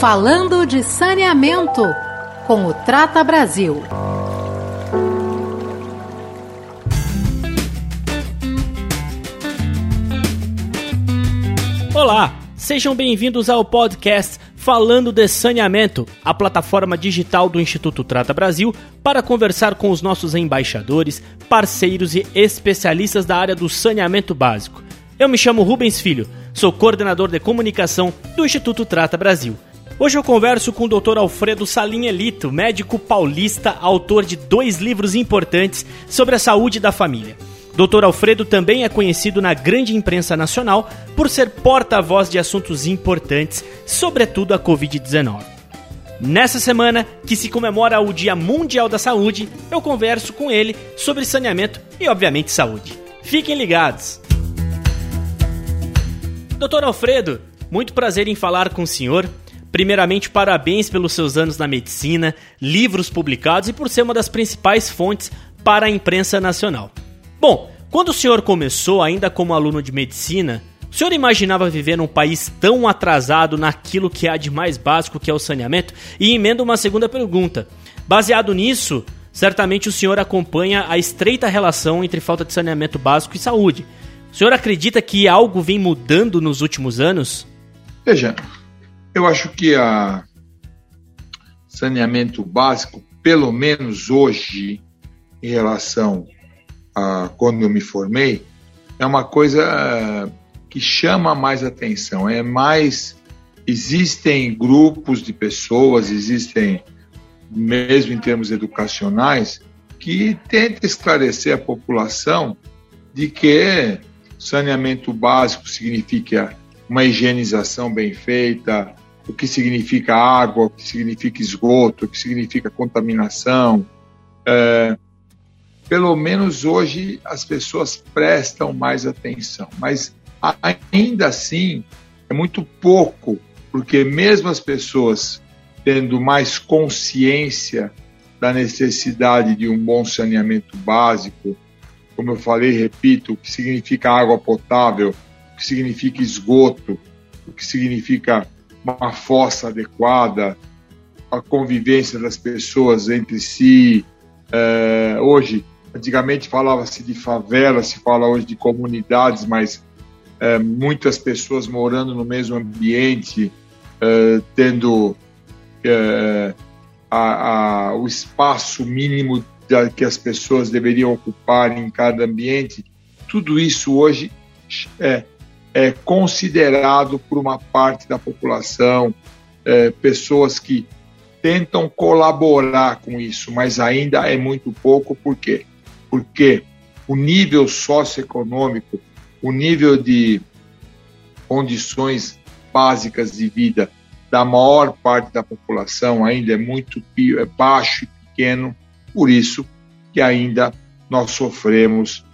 Falando de saneamento com o Trata Brasil. Olá, sejam bem-vindos ao podcast Falando de Saneamento, a plataforma digital do Instituto Trata Brasil para conversar com os nossos embaixadores, parceiros e especialistas da área do saneamento básico. Eu me chamo Rubens Filho, sou coordenador de comunicação do Instituto Trata Brasil. Hoje eu converso com o Dr. Alfredo Salinelito, médico paulista, autor de dois livros importantes sobre a saúde da família. Dr. Alfredo também é conhecido na grande imprensa nacional por ser porta-voz de assuntos importantes, sobretudo a Covid-19. Nessa semana, que se comemora o Dia Mundial da Saúde, eu converso com ele sobre saneamento e, obviamente, saúde. Fiquem ligados! Doutor Alfredo, muito prazer em falar com o senhor. Primeiramente, parabéns pelos seus anos na medicina, livros publicados e por ser uma das principais fontes para a imprensa nacional. Bom, quando o senhor começou, ainda como aluno de medicina, o senhor imaginava viver num país tão atrasado naquilo que há de mais básico que é o saneamento? E emenda uma segunda pergunta. Baseado nisso, certamente o senhor acompanha a estreita relação entre falta de saneamento básico e saúde. O senhor acredita que algo vem mudando nos últimos anos? Veja, eu acho que a saneamento básico, pelo menos hoje, em relação a quando eu me formei, é uma coisa eh, que chama mais atenção. É mais. Existem grupos de pessoas, existem, mesmo em termos educacionais, que tentam esclarecer a população de que saneamento básico significa uma higienização bem feita, o que significa água, o que significa esgoto, o que significa contaminação. É, pelo menos hoje as pessoas prestam mais atenção, mas ainda assim é muito pouco, porque mesmo as pessoas tendo mais consciência da necessidade de um bom saneamento básico, como eu falei, repito, o que significa água potável, o que significa esgoto, o que significa uma fossa adequada, a convivência das pessoas entre si. É, hoje, Antigamente falava-se de favela, se fala hoje de comunidades, mas é, muitas pessoas morando no mesmo ambiente, é, tendo é, a, a, o espaço mínimo da, que as pessoas deveriam ocupar em cada ambiente, tudo isso hoje é, é considerado por uma parte da população, é, pessoas que tentam colaborar com isso, mas ainda é muito pouco, por quê? porque o nível socioeconômico, o nível de condições básicas de vida da maior parte da população ainda é muito é baixo e pequeno, por isso que ainda nós sofremos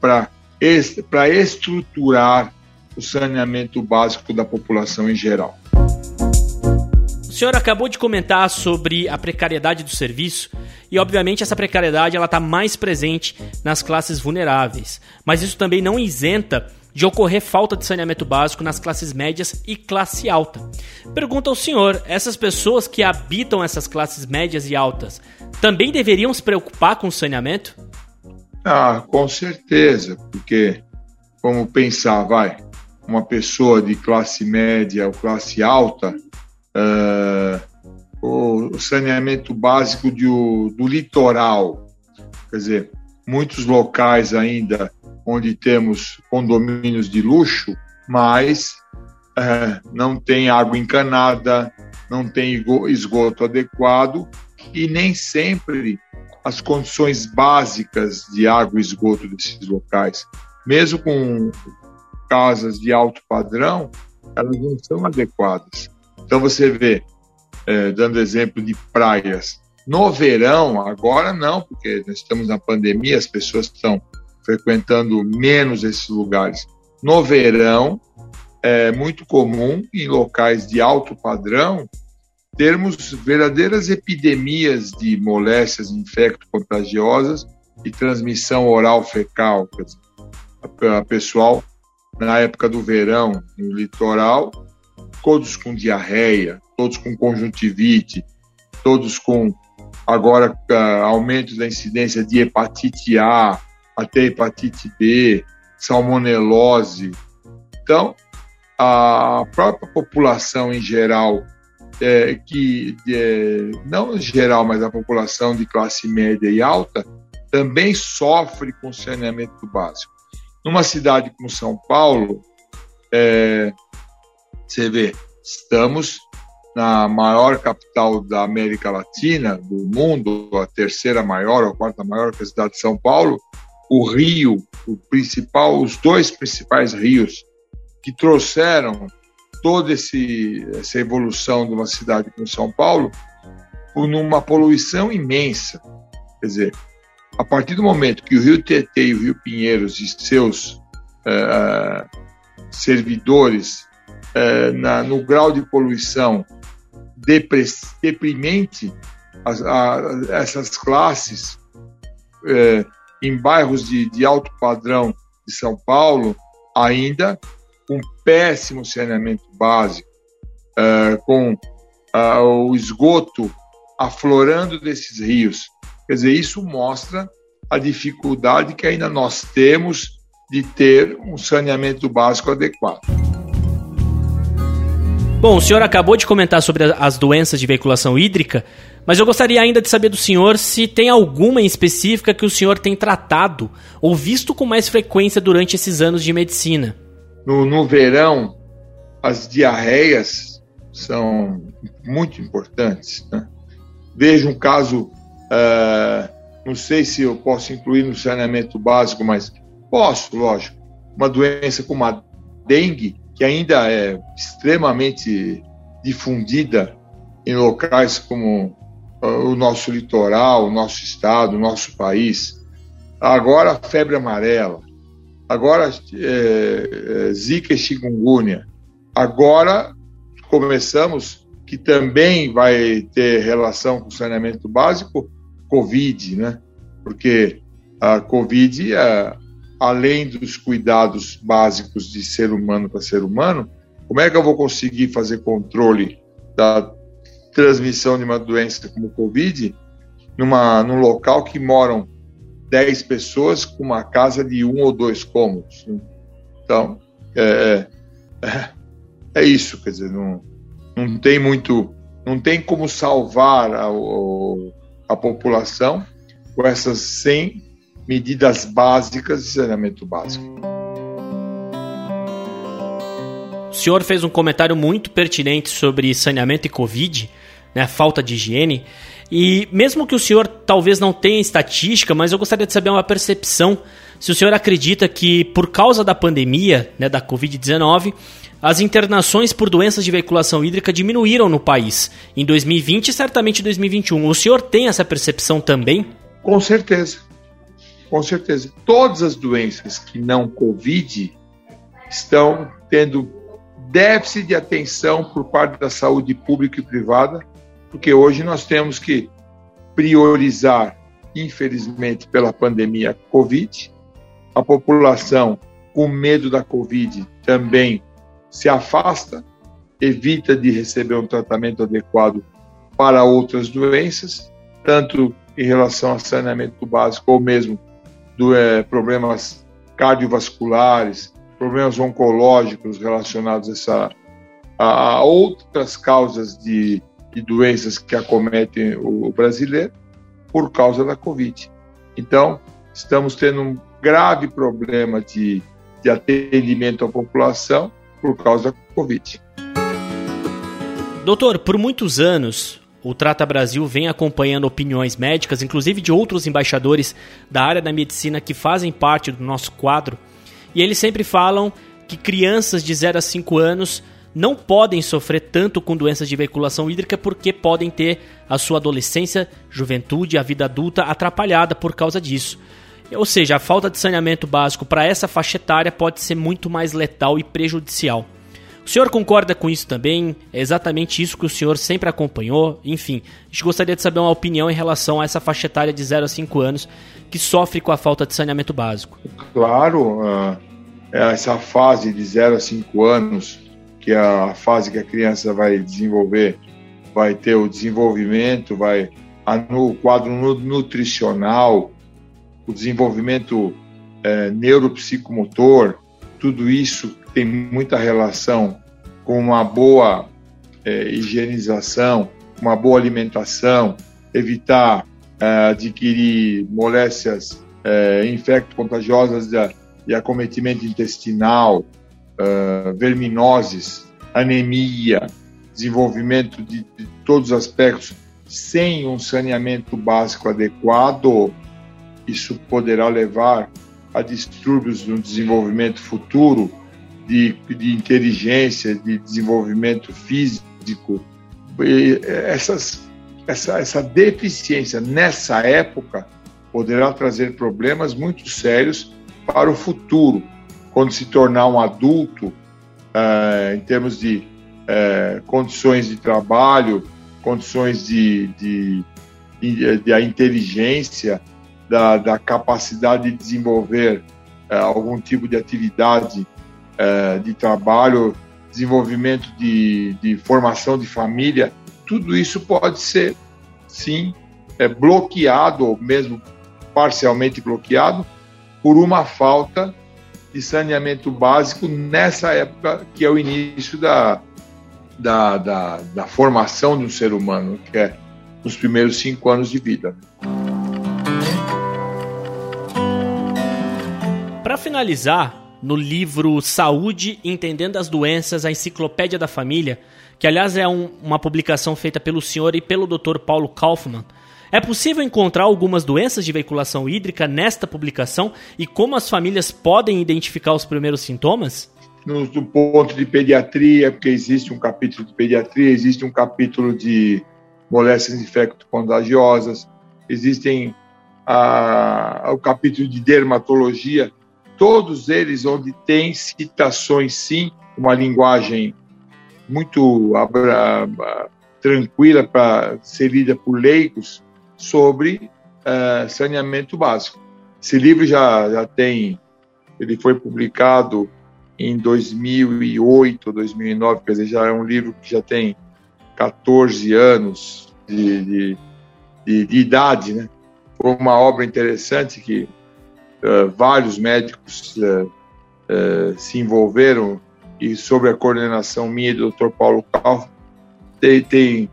para estruturar o saneamento básico da população em geral. O senhor acabou de comentar sobre a precariedade do serviço e obviamente essa precariedade ela está mais presente nas classes vulneráveis. Mas isso também não isenta de ocorrer falta de saneamento básico nas classes médias e classe alta. Pergunta ao senhor: essas pessoas que habitam essas classes médias e altas também deveriam se preocupar com o saneamento? Ah, com certeza, porque como pensar, vai, uma pessoa de classe média ou classe alta, uh, o saneamento básico do, do litoral. Quer dizer, muitos locais ainda onde temos condomínios de luxo, mas é, não tem água encanada, não tem esgoto adequado e nem sempre as condições básicas de água e esgoto desses locais, mesmo com casas de alto padrão, elas não são adequadas. Então você vê, é, dando exemplo de praias. No verão, agora não, porque nós estamos na pandemia, as pessoas estão frequentando menos esses lugares. No verão, é muito comum em locais de alto padrão termos verdadeiras epidemias de moléstias infecto-contagiosas e transmissão oral fecal. Dizer, a pessoal, na época do verão, no litoral, todos com diarreia, todos com conjuntivite, todos com agora uh, aumento da incidência de hepatite A, até hepatite B, salmonelose. Então, a própria população em geral, é, que é, não geral, mas a população de classe média e alta, também sofre com saneamento básico. Numa cidade como São Paulo, é, você vê, estamos na maior capital da América Latina, do mundo, a terceira maior ou a quarta maior que a cidade de São Paulo, o rio, o principal, os dois principais rios que trouxeram toda esse, essa evolução de uma cidade como São Paulo, numa poluição imensa. Quer dizer, a partir do momento que o Rio Tietê e o Rio Pinheiros e seus uh, servidores, uh, na, no grau de poluição deprimente, as, a, essas classes uh, em bairros de, de alto padrão de São Paulo, ainda com péssimo saneamento básico, uh, com uh, o esgoto aflorando desses rios. Quer dizer, isso mostra a dificuldade que ainda nós temos de ter um saneamento básico adequado. Bom, o senhor acabou de comentar sobre as doenças de veiculação hídrica, mas eu gostaria ainda de saber do senhor se tem alguma em específica que o senhor tem tratado ou visto com mais frequência durante esses anos de medicina. No, no verão, as diarreias são muito importantes. Né? Vejo um caso, uh, não sei se eu posso incluir no saneamento básico, mas posso, lógico. Uma doença como a dengue, que ainda é extremamente difundida em locais como uh, o nosso litoral, o nosso estado, o nosso país. Agora a febre amarela, agora é, é, Zika e chikungunya. Agora começamos, que também vai ter relação com o saneamento básico, Covid, né? Porque a Covid é, além dos cuidados básicos de ser humano para ser humano, como é que eu vou conseguir fazer controle da transmissão de uma doença como Covid numa, num local que moram 10 pessoas com uma casa de um ou dois cômodos? Né? Então, é, é, é, isso, quer dizer, não, não tem muito, não tem como salvar a, a população com essas 100 medidas básicas de saneamento básico. O senhor fez um comentário muito pertinente sobre saneamento e Covid, né, falta de higiene. E mesmo que o senhor talvez não tenha estatística, mas eu gostaria de saber uma percepção se o senhor acredita que por causa da pandemia, né, da Covid-19, as internações por doenças de veiculação hídrica diminuíram no país em 2020 e certamente em 2021. O senhor tem essa percepção também? Com certeza. Com certeza. Todas as doenças que não Covid estão tendo déficit de atenção por parte da saúde pública e privada, porque hoje nós temos que priorizar, infelizmente, pela pandemia Covid. A população, com medo da Covid, também se afasta, evita de receber um tratamento adequado para outras doenças, tanto em relação a saneamento básico ou mesmo do, é, problemas cardiovasculares, problemas oncológicos relacionados a, essa, a outras causas de, de doenças que acometem o brasileiro por causa da Covid. Então, estamos tendo um grave problema de, de atendimento à população por causa da Covid. Doutor, por muitos anos, o Trata Brasil vem acompanhando opiniões médicas, inclusive de outros embaixadores da área da medicina que fazem parte do nosso quadro, e eles sempre falam que crianças de 0 a 5 anos não podem sofrer tanto com doenças de veiculação hídrica porque podem ter a sua adolescência, juventude, a vida adulta atrapalhada por causa disso. Ou seja, a falta de saneamento básico para essa faixa etária pode ser muito mais letal e prejudicial. O senhor concorda com isso também? É exatamente isso que o senhor sempre acompanhou? Enfim, a gente gostaria de saber uma opinião em relação a essa faixa etária de 0 a 5 anos que sofre com a falta de saneamento básico. Claro, uh, essa fase de 0 a 5 anos que é a fase que a criança vai desenvolver, vai ter o desenvolvimento, vai no quadro nutricional, o desenvolvimento é, neuropsicomotor, tudo isso tem muita relação com uma boa é, higienização, uma boa alimentação, evitar é, adquirir moléstias é, infecto-contagiosas de, acometimento intestinal, é, verminoses, anemia, desenvolvimento de, de todos os aspectos sem um saneamento básico adequado, isso poderá levar a distúrbios no desenvolvimento futuro de, de inteligência, de desenvolvimento físico. E essas, essa, essa deficiência nessa época poderá trazer problemas muito sérios para o futuro, quando se tornar um adulto, uh, em termos de uh, condições de trabalho, condições de, de, de, de inteligência, da, da, capacidade de desenvolver uh, algum tipo de atividade de trabalho, desenvolvimento de, de formação de família, tudo isso pode ser, sim, é, bloqueado ou mesmo parcialmente bloqueado por uma falta de saneamento básico nessa época que é o início da, da, da, da formação de um ser humano, que é nos primeiros cinco anos de vida. Para finalizar, no livro Saúde Entendendo as Doenças, a Enciclopédia da Família, que aliás é um, uma publicação feita pelo senhor e pelo Dr. Paulo Kaufmann, é possível encontrar algumas doenças de veiculação hídrica nesta publicação e como as famílias podem identificar os primeiros sintomas? No, do ponto de pediatria, porque existe um capítulo de pediatria, existe um capítulo de moléstias infecto-contagiosas, existem a, o capítulo de dermatologia, todos eles onde tem citações, sim, uma linguagem muito tranquila para ser lida por leigos, sobre uh, saneamento básico. Esse livro já, já tem, ele foi publicado em 2008, 2009, quer dizer, já é um livro que já tem 14 anos de, de, de, de idade, né? Foi uma obra interessante que uh, vários médicos uh, se envolveram e sob a coordenação minha e do Dr. Paulo Calvo, tem, tem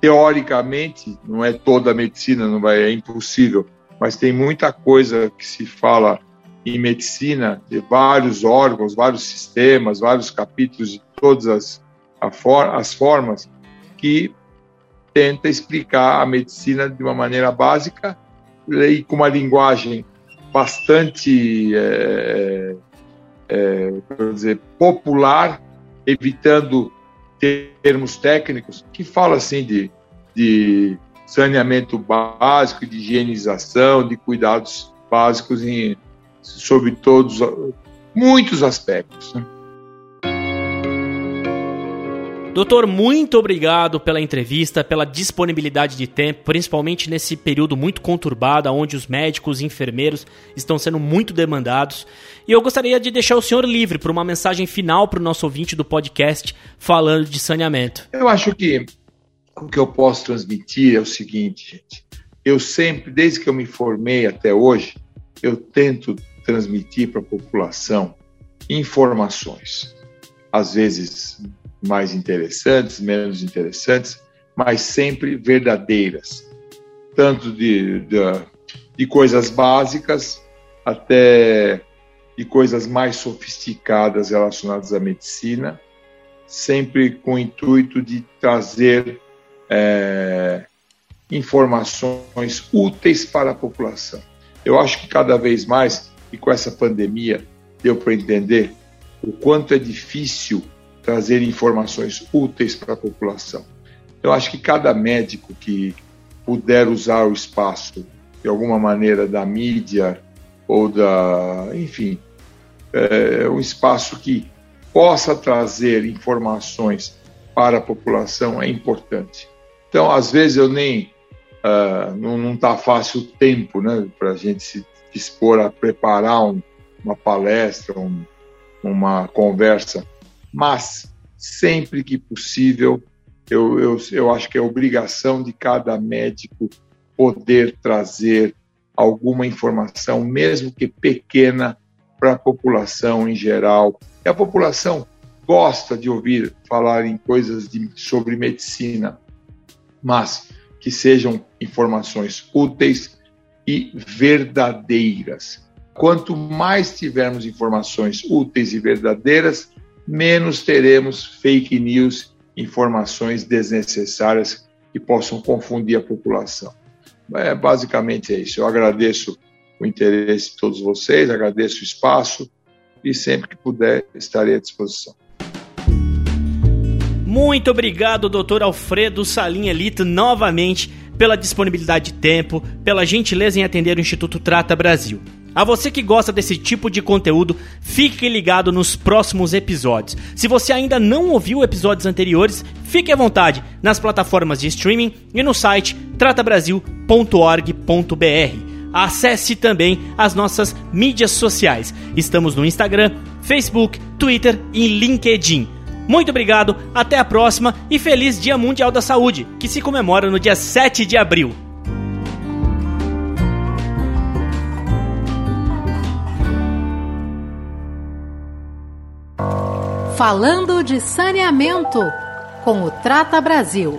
teoricamente, não é toda a medicina, não vai, é impossível, mas tem muita coisa que se fala em medicina, de vários órgãos, vários sistemas, vários capítulos de todas as, as formas, que tenta explicar a medicina de uma maneira básica e com uma linguagem bastante é, é, dizer, popular, evitando termos técnicos, que fala assim de, de saneamento básico, de higienização, de cuidados básicos em, sobre todos, muitos aspectos. Né? Doutor, muito obrigado pela entrevista, pela disponibilidade de tempo, principalmente nesse período muito conturbado, onde os médicos e enfermeiros estão sendo muito demandados. E eu gostaria de deixar o senhor livre para uma mensagem final para o nosso ouvinte do podcast falando de saneamento. Eu acho que o que eu posso transmitir é o seguinte, gente. Eu sempre, desde que eu me formei até hoje, eu tento transmitir para a população informações. Às vezes mais interessantes, menos interessantes, mas sempre verdadeiras, tanto de, de, de coisas básicas até de coisas mais sofisticadas relacionadas à medicina, sempre com o intuito de trazer é, informações úteis para a população. Eu acho que cada vez mais, e com essa pandemia, deu para entender o quanto é difícil trazer informações úteis para a população. Eu acho que cada médico que puder usar o espaço de alguma maneira da mídia ou da, enfim, é, um espaço que possa trazer informações para a população é importante. Então, às vezes eu nem uh, não está fácil o tempo, né, para a gente se dispor a preparar um, uma palestra, um, uma conversa mas sempre que possível. Eu, eu, eu acho que é obrigação de cada médico poder trazer alguma informação, mesmo que pequena, para a população em geral. E a população gosta de ouvir falar em coisas de, sobre medicina, mas que sejam informações úteis e verdadeiras. Quanto mais tivermos informações úteis e verdadeiras, menos teremos fake news, informações desnecessárias que possam confundir a população. É, basicamente é isso. Eu agradeço o interesse de todos vocês, agradeço o espaço e sempre que puder estarei à disposição. Muito obrigado, doutor Alfredo Salim Elito, novamente pela disponibilidade de tempo, pela gentileza em atender o Instituto Trata Brasil. A você que gosta desse tipo de conteúdo, fique ligado nos próximos episódios. Se você ainda não ouviu episódios anteriores, fique à vontade nas plataformas de streaming e no site tratabrasil.org.br. Acesse também as nossas mídias sociais. Estamos no Instagram, Facebook, Twitter e LinkedIn. Muito obrigado, até a próxima e feliz Dia Mundial da Saúde, que se comemora no dia 7 de abril. Falando de saneamento com o Trata Brasil.